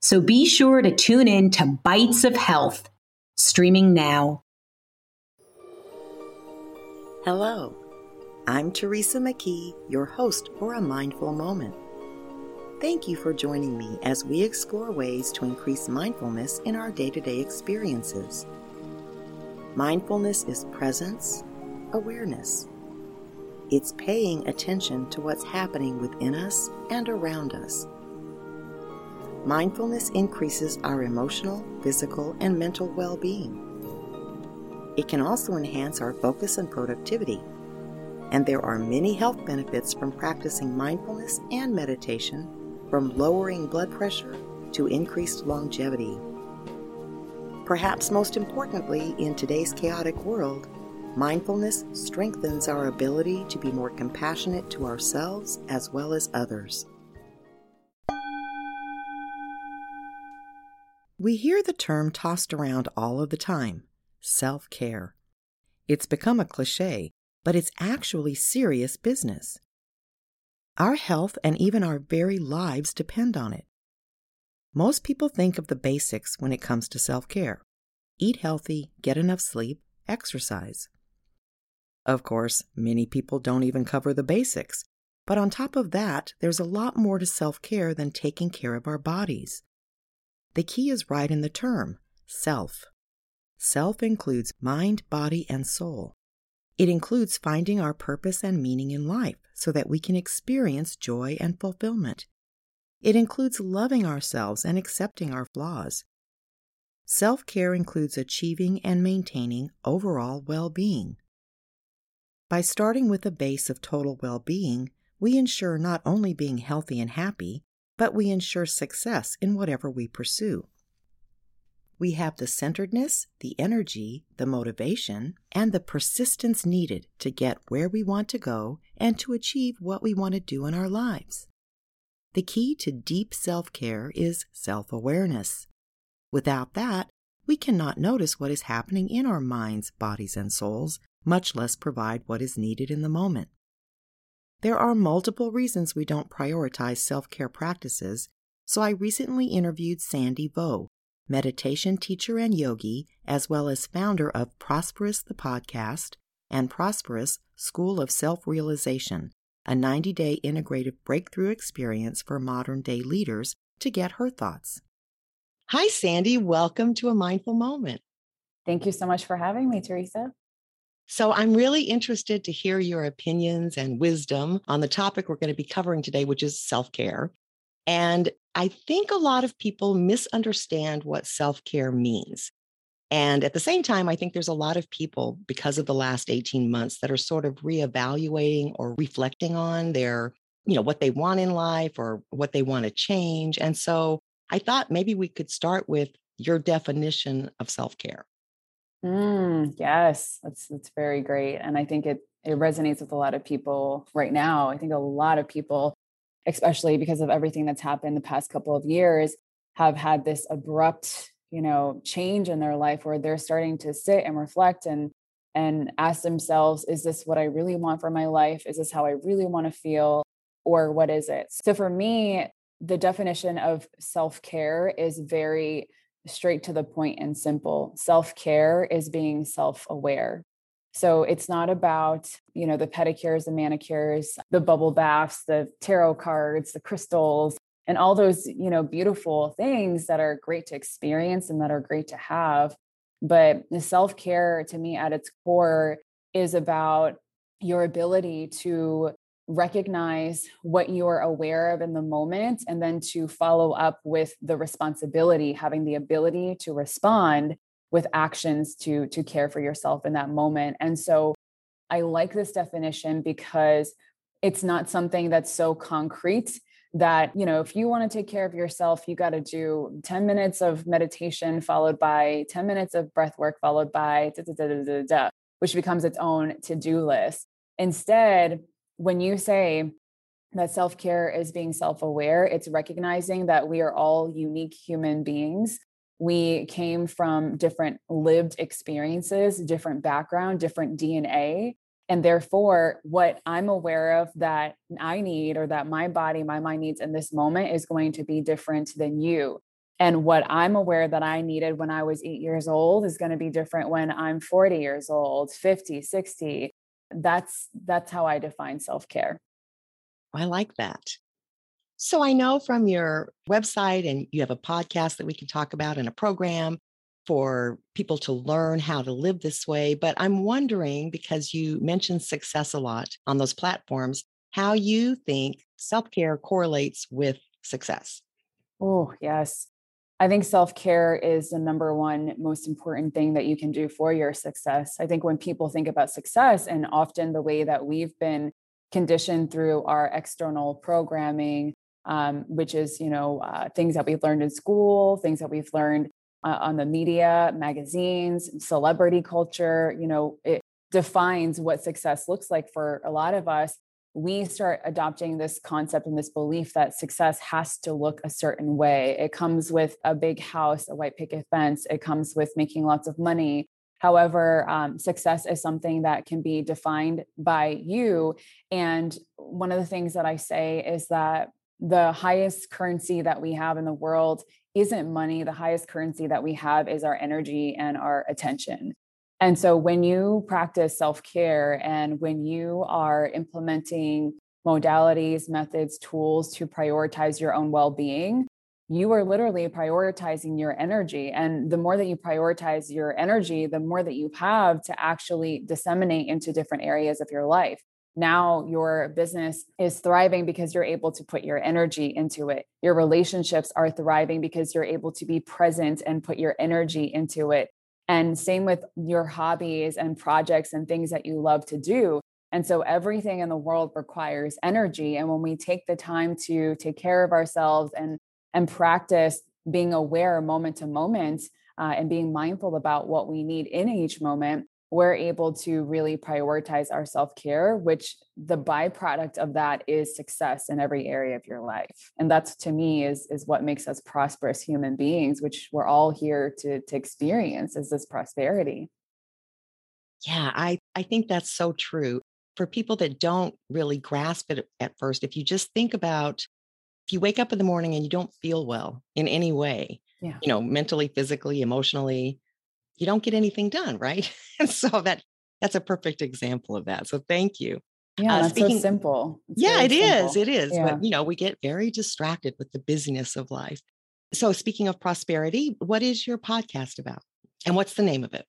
So be sure to tune in to Bites of Health, streaming now. Hello, I'm Teresa McKee, your host for A Mindful Moment. Thank you for joining me as we explore ways to increase mindfulness in our day to day experiences. Mindfulness is presence, awareness. It's paying attention to what's happening within us and around us Mindfulness increases our emotional, physical, and mental well being. It can also enhance our focus and productivity. And there are many health benefits from practicing mindfulness and meditation, from lowering blood pressure to increased longevity. Perhaps most importantly, in today's chaotic world, mindfulness strengthens our ability to be more compassionate to ourselves as well as others. We hear the term tossed around all of the time self care. It's become a cliche, but it's actually serious business. Our health and even our very lives depend on it. Most people think of the basics when it comes to self care eat healthy, get enough sleep, exercise. Of course, many people don't even cover the basics, but on top of that, there's a lot more to self care than taking care of our bodies. The key is right in the term self. Self includes mind, body, and soul. It includes finding our purpose and meaning in life so that we can experience joy and fulfillment. It includes loving ourselves and accepting our flaws. Self care includes achieving and maintaining overall well being. By starting with a base of total well being, we ensure not only being healthy and happy, but we ensure success in whatever we pursue. We have the centeredness, the energy, the motivation, and the persistence needed to get where we want to go and to achieve what we want to do in our lives. The key to deep self care is self awareness. Without that, we cannot notice what is happening in our minds, bodies, and souls, much less provide what is needed in the moment. There are multiple reasons we don't prioritize self care practices, so I recently interviewed Sandy Vo, meditation teacher and yogi, as well as founder of Prosperous the podcast and Prosperous School of Self Realization, a 90 day integrative breakthrough experience for modern day leaders, to get her thoughts. Hi, Sandy. Welcome to a mindful moment. Thank you so much for having me, Teresa. So, I'm really interested to hear your opinions and wisdom on the topic we're going to be covering today, which is self care. And I think a lot of people misunderstand what self care means. And at the same time, I think there's a lot of people, because of the last 18 months, that are sort of reevaluating or reflecting on their, you know, what they want in life or what they want to change. And so I thought maybe we could start with your definition of self care. Mm, yes, that's that's very great, and I think it it resonates with a lot of people right now. I think a lot of people, especially because of everything that's happened the past couple of years, have had this abrupt, you know, change in their life where they're starting to sit and reflect and and ask themselves, is this what I really want for my life? Is this how I really want to feel? Or what is it? So for me, the definition of self care is very straight to the point and simple. Self care is being self aware. So it's not about, you know, the pedicures, the manicures, the bubble baths, the tarot cards, the crystals, and all those, you know, beautiful things that are great to experience and that are great to have. But the self care to me at its core is about your ability to recognize what you are aware of in the moment and then to follow up with the responsibility having the ability to respond with actions to to care for yourself in that moment and so i like this definition because it's not something that's so concrete that, you know, if you want to take care of yourself, you got to do 10 minutes of meditation followed by 10 minutes of breath work followed by da, da, da, which becomes its own to-do list. Instead, when you say that self-care is being self-aware, it's recognizing that we are all unique human beings we came from different lived experiences, different background, different DNA. And therefore, what I'm aware of that I need or that my body, my mind needs in this moment is going to be different than you. And what I'm aware that I needed when I was eight years old is going to be different when I'm 40 years old, 50, 60. That's that's how I define self-care. I like that. So I know from your website and you have a podcast that we can talk about and a program for people to learn how to live this way. But I'm wondering, because you mentioned success a lot on those platforms, how you think self care correlates with success. Oh, yes. I think self care is the number one most important thing that you can do for your success. I think when people think about success, and often the way that we've been conditioned through our external programming um, which is you know uh, things that we've learned in school, things that we've learned uh, on the media, magazines, celebrity culture. You know, it defines what success looks like for a lot of us. We start adopting this concept and this belief that success has to look a certain way. It comes with a big house, a white picket fence. It comes with making lots of money. However, um, success is something that can be defined by you. And one of the things that I say is that the highest currency that we have in the world isn't money. The highest currency that we have is our energy and our attention. And so when you practice self care and when you are implementing modalities, methods, tools to prioritize your own well being, you are literally prioritizing your energy. And the more that you prioritize your energy, the more that you have to actually disseminate into different areas of your life now your business is thriving because you're able to put your energy into it. Your relationships are thriving because you're able to be present and put your energy into it. And same with your hobbies and projects and things that you love to do. And so everything in the world requires energy. And when we take the time to take care of ourselves and and practice being aware moment to moment uh, and being mindful about what we need in each moment, we're able to really prioritize our self care, which the byproduct of that is success in every area of your life. And that's to me is, is what makes us prosperous human beings, which we're all here to, to experience is this prosperity. Yeah, I, I think that's so true. For people that don't really grasp it at first, if you just think about if you wake up in the morning and you don't feel well in any way, yeah. you know, mentally, physically, emotionally, you don't get anything done, right? and so that that's a perfect example of that. So thank you. Yeah, uh, that's speaking, so simple. It's yeah, it simple. is. It is. Yeah. But you know, we get very distracted with the busyness of life. So speaking of prosperity, what is your podcast about? And what's the name of it?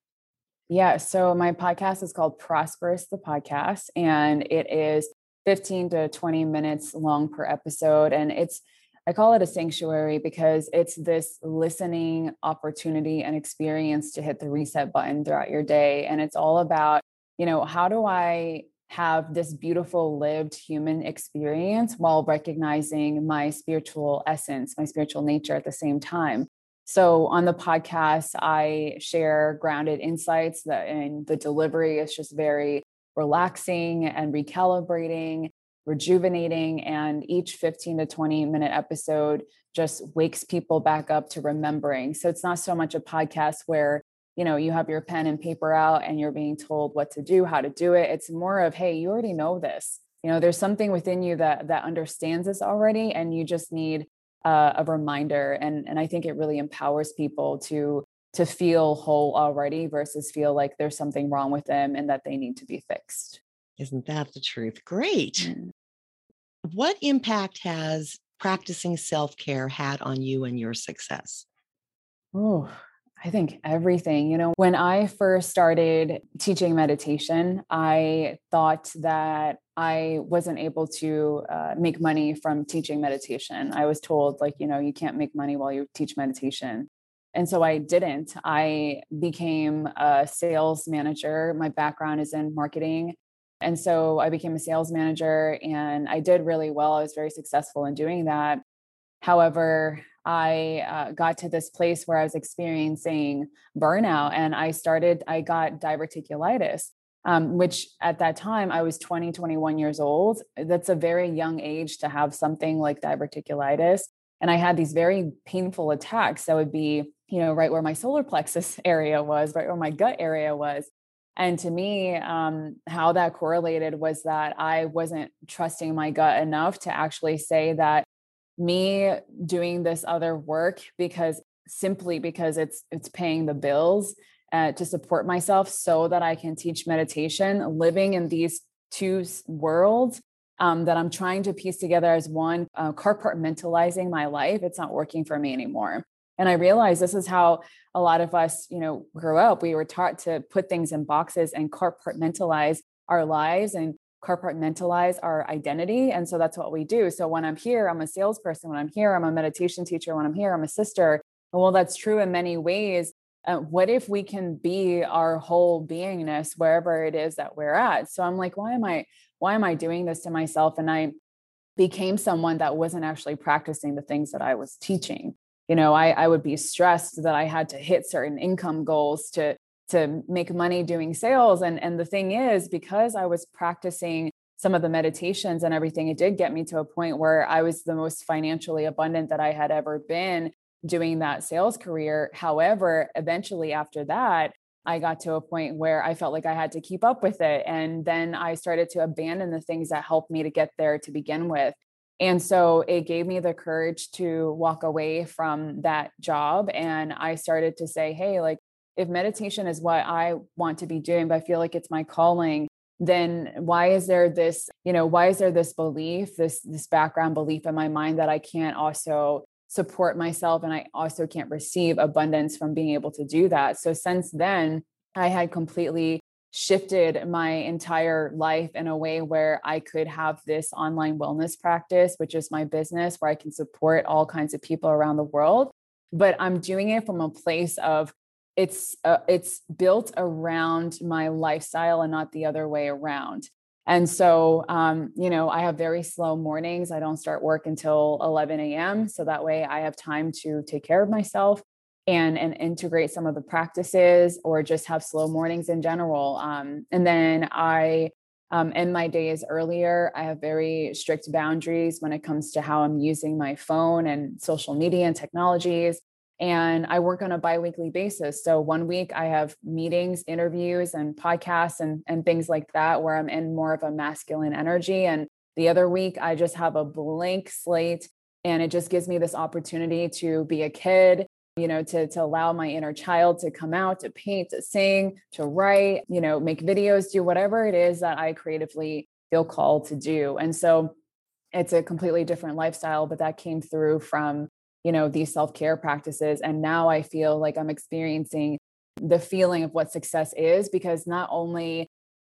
Yeah, so my podcast is called Prosperous the Podcast, and it is 15 to 20 minutes long per episode. And it's I call it a sanctuary because it's this listening opportunity and experience to hit the reset button throughout your day. And it's all about, you know, how do I have this beautiful lived human experience while recognizing my spiritual essence, my spiritual nature at the same time. So on the podcast, I share grounded insights that and the delivery is just very relaxing and recalibrating rejuvenating and each 15 to 20 minute episode just wakes people back up to remembering so it's not so much a podcast where you know you have your pen and paper out and you're being told what to do how to do it it's more of hey you already know this you know there's something within you that that understands this already and you just need uh, a reminder and and i think it really empowers people to to feel whole already versus feel like there's something wrong with them and that they need to be fixed isn't that the truth? Great. Mm. What impact has practicing self care had on you and your success? Oh, I think everything. You know, when I first started teaching meditation, I thought that I wasn't able to uh, make money from teaching meditation. I was told, like, you know, you can't make money while you teach meditation. And so I didn't. I became a sales manager. My background is in marketing And so I became a sales manager and I did really well. I was very successful in doing that. However, I uh, got to this place where I was experiencing burnout and I started, I got diverticulitis, um, which at that time I was 20, 21 years old. That's a very young age to have something like diverticulitis. And I had these very painful attacks that would be, you know, right where my solar plexus area was, right where my gut area was. And to me, um, how that correlated was that I wasn't trusting my gut enough to actually say that me doing this other work because simply because it's it's paying the bills uh, to support myself so that I can teach meditation, living in these two worlds um, that I'm trying to piece together as one, uh, compartmentalizing my life. It's not working for me anymore. And I realized this is how a lot of us, you know, grew up. We were taught to put things in boxes and compartmentalize our lives and compartmentalize our identity. And so that's what we do. So when I'm here, I'm a salesperson. When I'm here, I'm a meditation teacher. When I'm here, I'm a sister. And well, that's true in many ways. Uh, what if we can be our whole beingness wherever it is that we're at? So I'm like, why am I, why am I doing this to myself? And I became someone that wasn't actually practicing the things that I was teaching. You know, I, I would be stressed that I had to hit certain income goals to to make money doing sales and and the thing is because i was practicing some of the meditations and everything it did get me to a point where i was the most financially abundant that i had ever been doing that sales career however eventually after that I got to a point where I felt like I had to keep up with it. And then I started to abandon the things that helped me to get there to begin with. And so it gave me the courage to walk away from that job. And I started to say, hey, like, if meditation is what I want to be doing, but I feel like it's my calling, then why is there this, you know, why is there this belief, this this background belief in my mind that I can't also support myself and I also can't receive abundance from being able to do that. So since then, I had completely shifted my entire life in a way where I could have this online wellness practice, which is my business, where I can support all kinds of people around the world. But I'm doing it from a place of it's uh, it's built around my lifestyle and not the other way around. And so um, you know i have very slow mornings. I don't start work until 11 a.m so that way i have time to take care of myself and and integrate some of the practices or just have slow mornings in general um, and then i um, end my days earlier i have very strict boundaries when it comes to how i'm using my phone and social media and technologies and I work on a biweekly basis. So one week I have meetings, interviews, and podcasts and, and things like that where I'm in more of a masculine energy. And the other week I just have a blank slate and it just gives me this opportunity to be a kid you know to to allow my inner child to come out to paint to sing to write you know make videos do whatever it is that i creatively feel called to do. And so it's a completely different lifestyle but that came through from you know these self-care practices. And now i feel like i'm experiencing the feeling of what success is because not only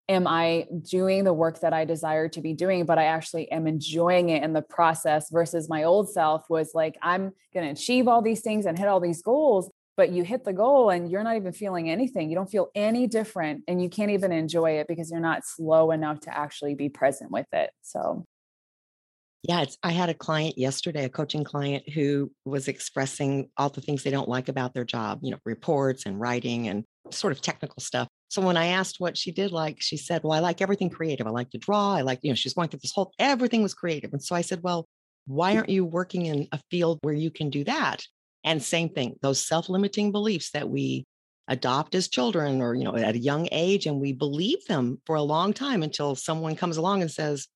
am i doing the work that i desire to be doing but i actually am enjoying it in the process versus my old self was like i'm going to achieve all these things and hit all these goals but you hit the goal and you're not even feeling anything you don't feel any different and you can't even enjoy it because you're not slow enough to actually be present with it so yeah, it's, I had a client yesterday, a coaching client who was expressing all the things they don't like about their job, you know, reports and writing and sort of technical stuff. So when I asked what she did like, she said, Well, I like everything creative. I like to draw. I like, you know, she's going through this whole, everything was creative. And so I said, Well, why aren't you working in a field where you can do that? And same thing, those self limiting beliefs that we adopt as children or, you know, at a young age, and we believe them for a long time until someone comes along and says,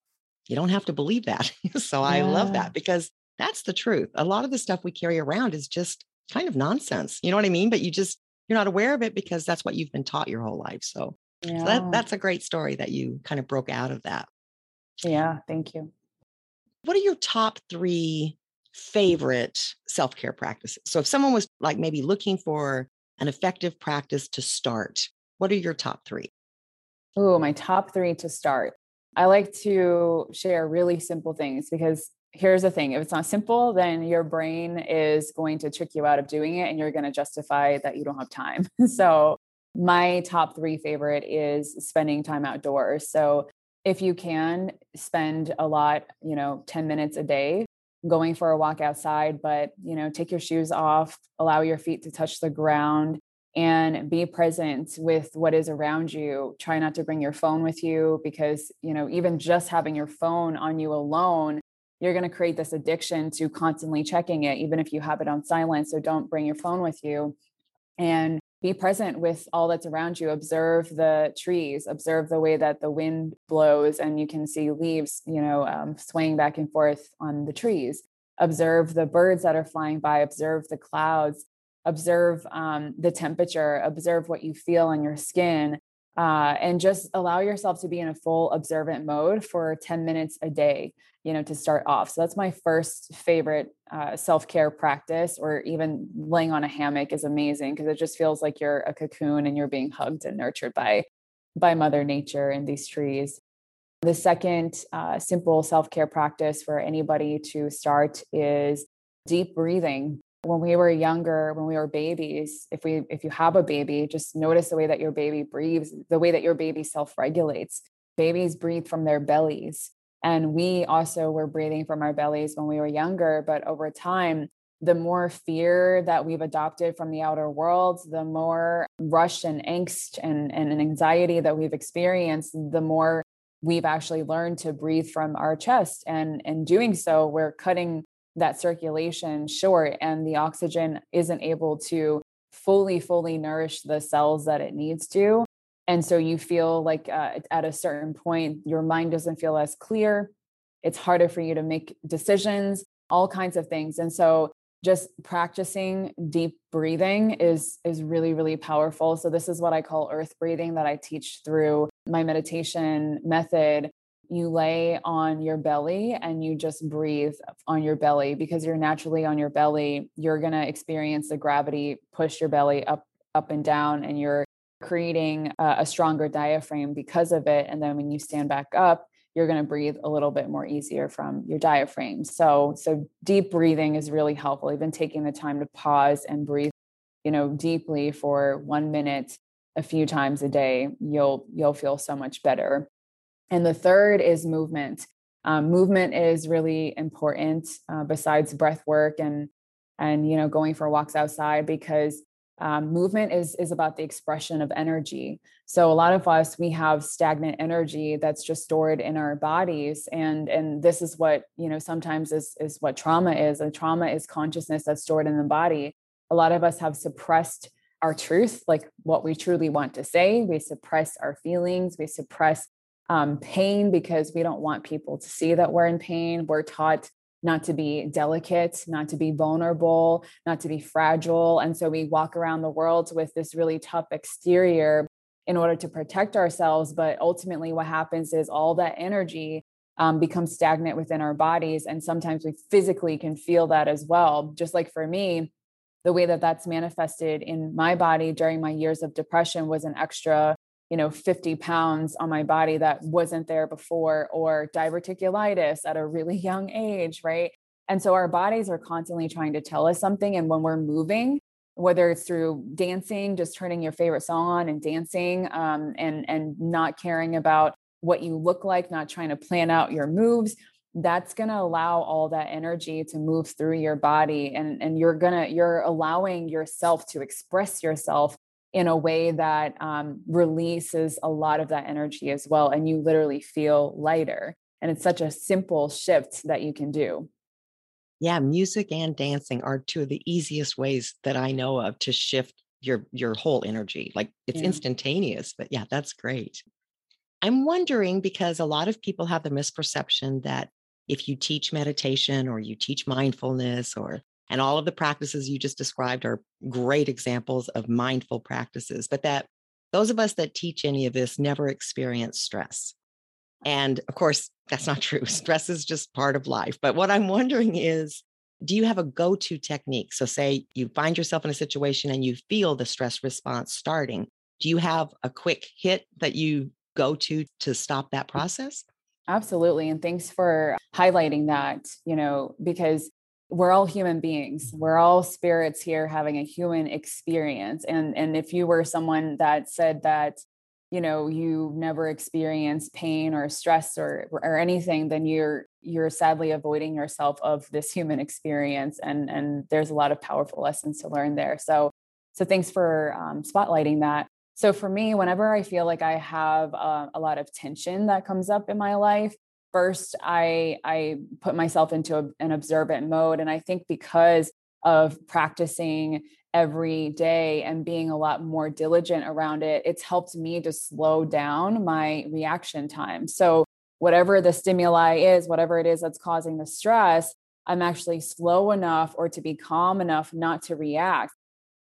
you don't have to believe that. so I love that because that's the truth. A lot of the stuff we carry around is just kind of nonsense. You know what I mean? But you just, you're not aware of it because that's what you've been taught your whole life. So, yeah. so that, that's a great story that you kind of broke out of that. Yeah. Thank you. What are your top three favorite self care practices? So if someone was like maybe looking for an effective practice to start, what are your top three? Oh, my top three to start. I like to share really simple things because here's the thing if it's not simple, then your brain is going to trick you out of doing it and you're going to justify that you don't have time. so, my top three favorite is spending time outdoors. So, if you can spend a lot, you know, 10 minutes a day going for a walk outside, but, you know, take your shoes off, allow your feet to touch the ground and be present with what is around you. Try not to bring your phone with you because, you know, even just having your phone on you alone, you're going to create this addiction to constantly checking it, even if you have it on silent. So don't bring your phone with you. And be present with all that's around you observe the trees observe the way that the wind blows and you can see leaves you know um, swaying back and forth on the trees observe the birds that are flying by observe the clouds observe um, the temperature observe what you feel on your skin uh, and just allow yourself to be in a full observant mode for 10 minutes a day you know to start off. So that's my first favorite uh, self-care practice or even laying on a hammock is amazing because it just feels like you're a cocoon and you're being hugged and nurtured by by mother nature and these trees. The second uh, simple self-care practice for anybody to start is deep breathing when we were younger when we were babies if we if you have a baby just notice the way that your baby breathes the way that your baby self-regulates babies breathe from their bellies and we also were breathing from our bellies when we were younger. But over time, the more fear that we've adopted from the outer world, the more rush and angst and, and anxiety that we've experienced, the more we've actually learned to breathe from our chest. And in doing so, we're cutting that circulation short, and the oxygen isn't able to fully, fully nourish the cells that it needs to. And so you feel like uh, at a certain point your mind doesn't feel as clear. It's harder for you to make decisions all kinds of things. And so just practicing deep breathing is is really really powerful. So this is what i call earth breathing that i teach through my meditation method you lay on your belly and you just breathe on your belly because you're naturally on your belly you're going to experience the gravity push your belly up up and down and you're creating a, a stronger diaphragm because of it. And then when you stand back up, you're going to breathe a little bit more easier from your diaphragm. So, so deep breathing is really helpful. Even taking the time to pause and breathe, you know, deeply for one minute a few times a day, you'll you'll feel so much better. And the third is movement. Um, movement is really important uh, besides breath work and and you know going for walks outside because um, movement is is about the expression of energy. So a lot of us we have stagnant energy that's just stored in our bodies and and this is what you know sometimes is is what trauma is. A trauma is consciousness that's stored in the body. A lot of us have suppressed our truth like what we truly want to say. We suppress our feelings. We suppress um, pain because we don't want people to see that we're in pain we're taught not to be delicate, not to be vulnerable, not to be fragile. And so we walk around the world with this really tough exterior in order to protect ourselves. But ultimately, what happens is all that energy um, becomes stagnant within our bodies. And sometimes we physically can feel that as well. Just like for me, the way that that's manifested in my body during my years of depression was an extra you know 50 pounds on my body that wasn't there before or diverticulitis at a really young age right? And so our bodies are constantly trying to tell us something and when we're moving whether it's through dancing just turning your favorite song on and dancing um, and and not caring about what you look like not trying to plan out your moves that's going to allow all that energy to move through your body. And and you're going to you're allowing yourself to express yourself in a way that um, releases a lot of that energy as well. And you literally feel lighter. And it's such a simple shift that you can do. Yeah, music and dancing are two of the easiest ways that I know of to shift your your whole energy. Like it's yeah. instantaneous, but yeah, that's great. I'm wondering because a lot of people have the misperception that if you teach meditation or you teach mindfulness or and all of the practices you just described are great examples of mindful practices, but that those of us that teach any of this never experience stress. And of course, that's not true. Stress is just part of life. But what I'm wondering is do you have a go to technique? So, say you find yourself in a situation and you feel the stress response starting. Do you have a quick hit that you go to to stop that process? Absolutely. And thanks for highlighting that, you know, because we're all human beings. We're all spirits here having a human experience. And and if you were someone that said that you know you never experience pain or stress or or anything then you're you're sadly avoiding yourself of this human experience. And and there's a lot of powerful lessons to learn there. So so thanks for um, spotlighting that. So for me whenever i feel like i have uh, a lot of tension that comes up in my life first i i put myself into a, an observant mode and i think because of practicing every day and being a lot more diligent around it, it's helped me to slow down my reaction time. So, whatever the stimuli is, whatever it is that's causing the stress, I'm actually slow enough or to be calm enough not to react.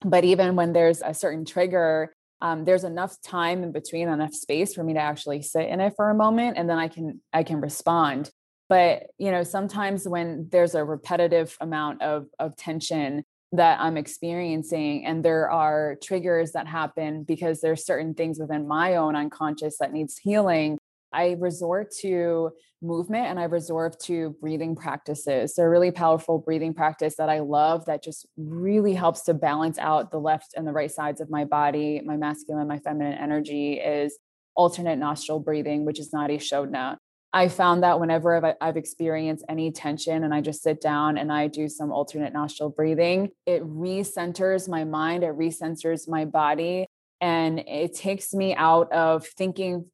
But even when there's a certain trigger, um, there's enough time in between, enough space for me to actually sit in it for a moment, and then I can I can respond. But you know, sometimes when there's a repetitive amount of of tension, that I'm experiencing and there are triggers that happen because there's certain things within my own unconscious that needs healing I resort to movement and I resort to breathing practices. A really powerful breathing practice that I love that just really helps to balance out the left and the right sides of my body, my masculine, my feminine energy is alternate nostril breathing, which is Nadi Shodhana. I found that whenever I've, I've, experienced any tension and I just sit down and I do some alternate nostril breathing, it recenters my mind, it recenters my body, and it takes me out of thinking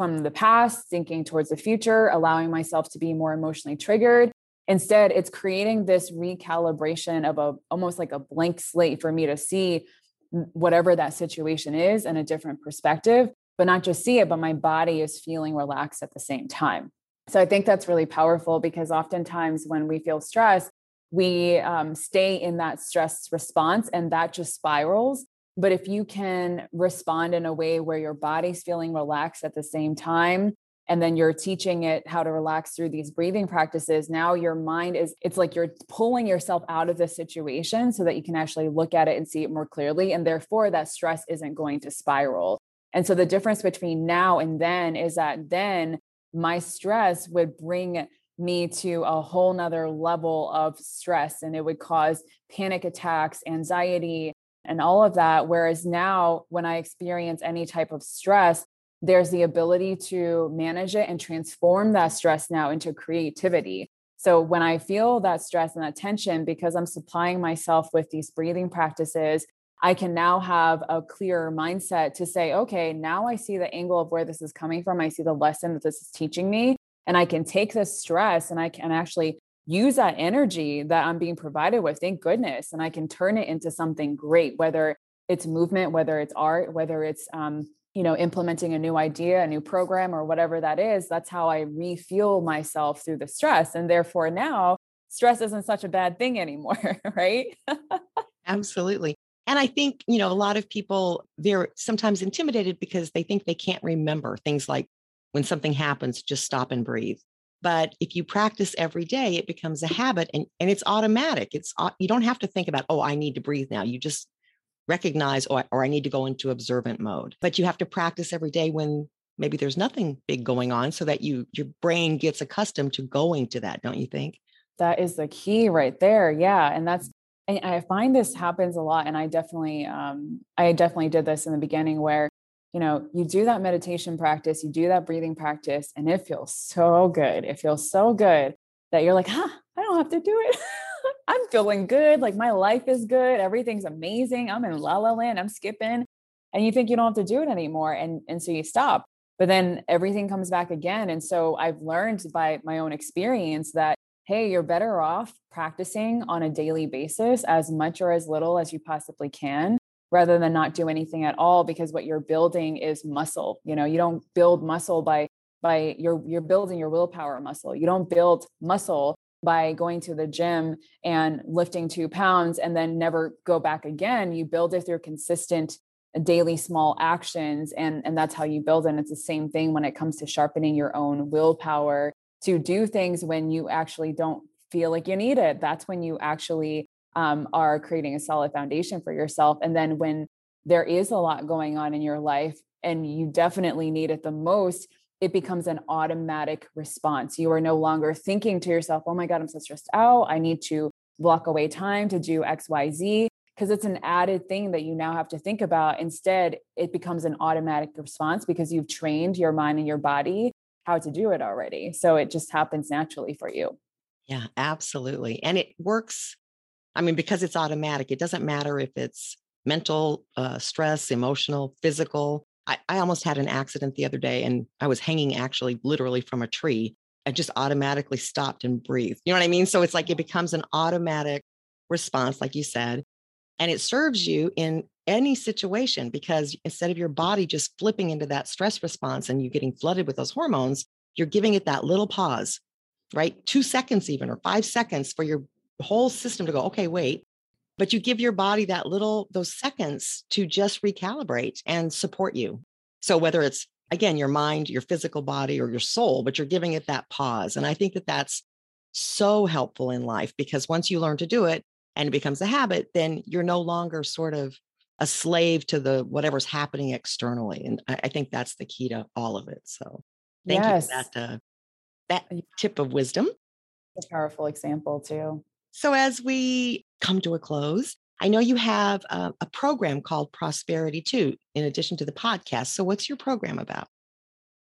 from the past, thinking towards the future, allowing myself to be more emotionally triggered. Instead, it's creating this recalibration of a almost like a blank slate for me to see whatever that situation is in a different perspective but not just see it, but my body is feeling relaxed at the same time. So I think that's really powerful because oftentimes when we feel stress, we um, stay in that stress response and that just spirals. But if you can respond in a way where your body's feeling relaxed at the same time, and then you're teaching it how to relax through these breathing practices, now your mind is, it's like you're pulling yourself out of the situation so that you can actually look at it and see it more clearly. And therefore, that stress isn't going to spiral. And so the difference between now and then is that then my stress would bring me to a whole nother level of stress and it would cause panic attacks, anxiety, and all of that. Whereas now, when I experience any type of stress, there's the ability to manage it and transform that stress now into creativity. So when I feel that stress and that tension, because I'm supplying myself with these breathing practices I can now have a clearer mindset to say, okay, now I see the angle of where this is coming from. I see the lesson that this is teaching me. And I can take this stress and I can actually use that energy that I'm being provided with. Thank goodness. And I can turn it into something great, whether it's movement, whether it's art, whether it's, um, you know, implementing a new idea, a new program, or whatever that is. That's how I refuel myself through the stress. And therefore, now stress isn't such a bad thing anymore, right? Absolutely. And I think, you know, a lot of people, they're sometimes intimidated because they think they can't remember things like when something happens, just stop and breathe. But if you practice every day, it becomes a habit and, and it's automatic. It's you don't have to think about, oh, I need to breathe now. You just recognize, or, or I need to go into observant mode. But you have to practice every day when maybe there's nothing big going on so that you your brain gets accustomed to going to that, don't you think? That is the key right there. Yeah. And that's and I find this happens a lot. And I definitely, um, I definitely did this in the beginning where, you know, you do that meditation practice, you do that breathing practice, and it feels so good. It feels so good that you're like, huh, I don't have to do it. I'm feeling good. Like my life is good. Everything's amazing. I'm in la la land. I'm skipping. And you think you don't have to do it anymore. And, and so you stop. But then everything comes back again. And so I've learned by my own experience that hey, you're better off practicing on a daily basis as much or as little as you possibly can rather than not do anything at all because what you're building is muscle you know you don't build muscle by by you're you're building your willpower muscle you don't build muscle by going to the gym and lifting two pounds and then never go back again you build it through consistent daily small actions and and that's how you build and it's the same thing when it comes to sharpening your own willpower to do things when you actually don't feel like you need it. That's when you actually um, are creating a solid foundation for yourself. And then when there is a lot going on in your life and you definitely need it the most, it becomes an automatic response. You are no longer thinking to yourself, oh my God, I'm so stressed out. I need to block away time to do XYZ because it's an added thing that you now have to think about. Instead, it becomes an automatic response because you've trained your mind and your body how to do it already. So it just happens naturally for you. Yeah, absolutely. And it works. I mean, because it's automatic, it doesn't matter if it's mental uh, stress, emotional, physical. I, I almost had an accident the other day and I was hanging actually literally from a tree. I just automatically stopped and breathed. You know what I mean? So it's like it becomes an automatic response, like you said and it serves you in any situation because instead of your body just flipping into that stress response and you getting flooded with those hormones, you're giving it that little pause, right? Two seconds, even, or five seconds for your whole system to go, okay, wait. But you give your body that little, those seconds to just recalibrate and support you. So whether it's, again, your mind, your physical body, or your soul, but you're giving it that pause. And I think that that's so helpful in life because once you learn to do it, and it becomes a habit, then you're no longer sort of a slave to the whatever's happening externally. And I, I think that's the key to all of it. So thank yes. you for that, uh, that tip of wisdom. A powerful example too. So as we come to a close, I know you have a, a program called Prosperity too, in addition to the podcast. So what's your program about?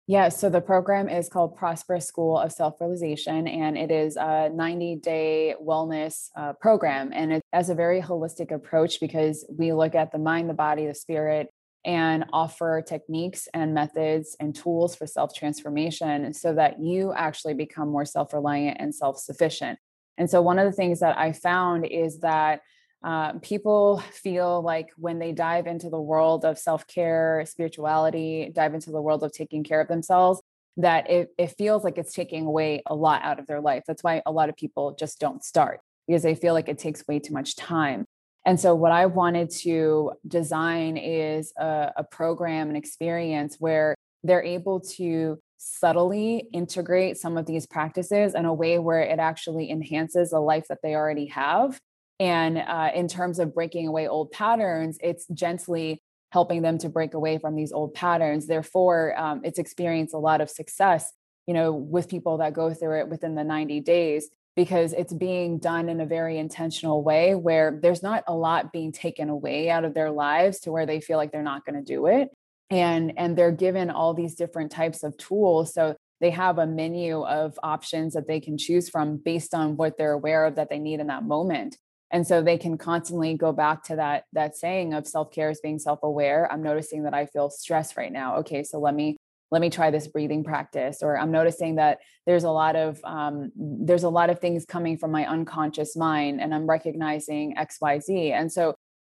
Yeah, so the program is called Prosperous School of Self Realization, and it is a 90 day wellness uh, program. And it has a very holistic approach because we look at the mind, the body, the spirit, and offer techniques and methods and tools for self transformation so that you actually become more self reliant and self sufficient. And so, one of the things that I found is that uh, people feel like when they dive into the world of self care, spirituality, dive into the world of taking care of themselves, that it, it feels like it's taking away a lot out of their life. That's why a lot of people just don't start because they feel like it takes way too much time. And so, what I wanted to design is a, a program and experience where they're able to subtly integrate some of these practices in a way where it actually enhances the life that they already have and uh, in terms of breaking away old patterns, it's gently helping them to break away from these old patterns. Therefore, um, it's experienced a lot of success, you know, with people that go through it within the 90 days because it's being done in a very intentional way where there's not a lot being taken away out of their lives to where they feel like they're not going to do it and and they're given all these different types of tools so they have a menu of options that they can choose from based on what they're aware of that they need in that moment. And so they can constantly go back to that that saying of self-care is being self-aware. I'm noticing that i feel stress right now. Okay so let me let me try this breathing practice. Or i'm noticing that there's a lot of um, there's a lot of things coming from my unconscious mind and i'm recognizing xyz and so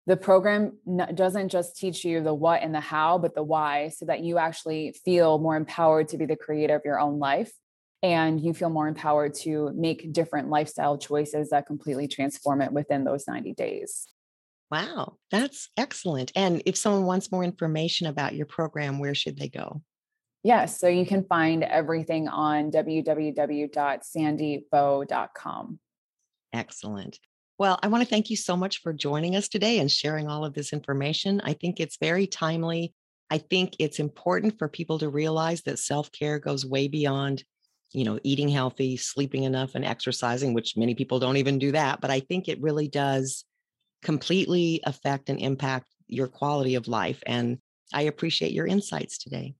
the program doesn't just teach you the what and the how but the why so that you actually feel more empowered to be the creator of your own life and you feel more empowered to make different lifestyle choices that completely transform it within those 90 days. Wow, that's excellent. And if someone wants more information about your program, where should they go? Yes, so you can find everything on www.sandyvo.com. Excellent. Well, I want to thank you so much for joining us today and sharing all of this information. I think it's very timely. I think it's important for people to realize that self care goes way beyond you know, eating healthy, sleeping enough, and exercising, which many people don't even do that. But I think it really does completely affect and impact your quality of life. And I appreciate your insights today.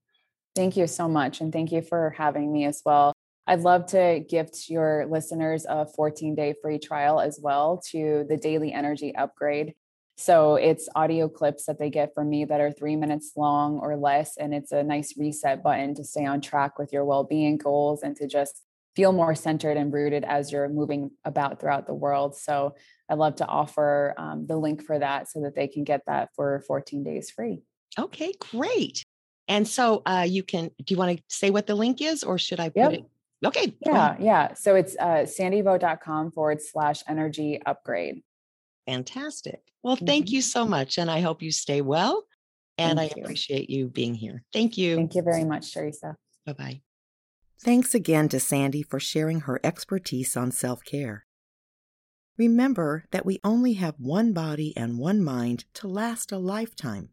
Thank you so much. And thank you for having me as well. I'd love to gift your listeners a 14 day free trial as well to the Daily Energy Upgrade. So it's audio clips that they get from me that are three minutes long or less. And it's a nice reset button to stay on track with your well being goals and to just feel more centered and rooted as you're moving about throughout the world. So I'd love to offer um, the link for that so that they can get that for 14 days free. Okay, great. And so uh, you can, do you want to say what the link is or should I put yep. it? Okay. Yeah. Yeah. So it's uh, sandyvo.com forward slash energy upgrade. Fantastic. Well, thank mm-hmm. you so much. And I hope you stay well. And thank I you. appreciate you being here. Thank you. Thank you very much, Teresa. Bye bye. Thanks again to Sandy for sharing her expertise on self care. Remember that we only have one body and one mind to last a lifetime.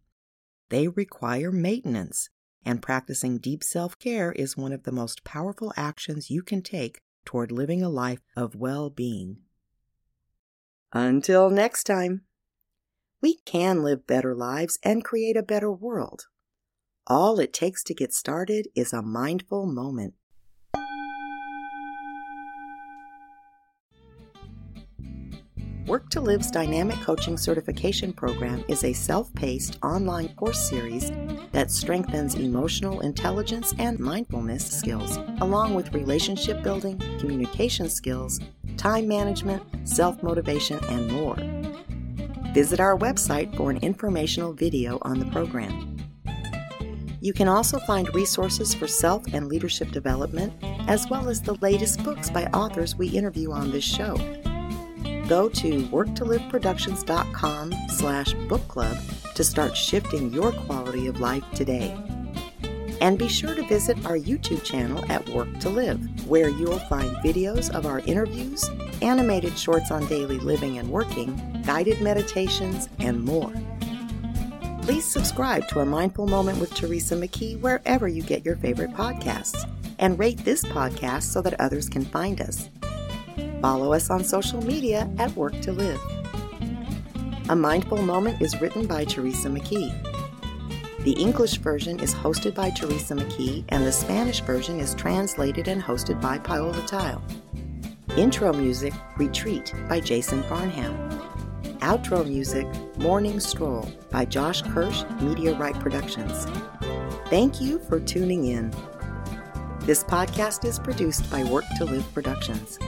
They require maintenance, and practicing deep self care is one of the most powerful actions you can take toward living a life of well being. Until next time. we can live better lives and create a better world. All it takes to get started is a mindful moment. Work to Live's Dynamic Coaching Certification Program is a self paced online course series that strengthens emotional intelligence and mindfulness skills, along with relationship building, communication skills, time management, self motivation, and more. Visit our website for an informational video on the program. You can also find resources for self and leadership development, as well as the latest books by authors we interview on this show. Go to worktoliveproductions.com slash book club to start shifting your quality of life today. And be sure to visit our YouTube channel at Work to Live, where you'll find videos of our interviews, animated shorts on daily living and working, guided meditations, and more. Please subscribe to A Mindful Moment with Teresa McKee wherever you get your favorite podcasts, and rate this podcast so that others can find us. Follow us on social media at Work to Live. A Mindful Moment is written by Teresa McKee. The English version is hosted by Teresa McKee, and the Spanish version is translated and hosted by Paola Tile. Intro music, Retreat by Jason Farnham. Outro music, Morning Stroll by Josh Kirsch, Media Right Productions. Thank you for tuning in. This podcast is produced by Work to Live Productions.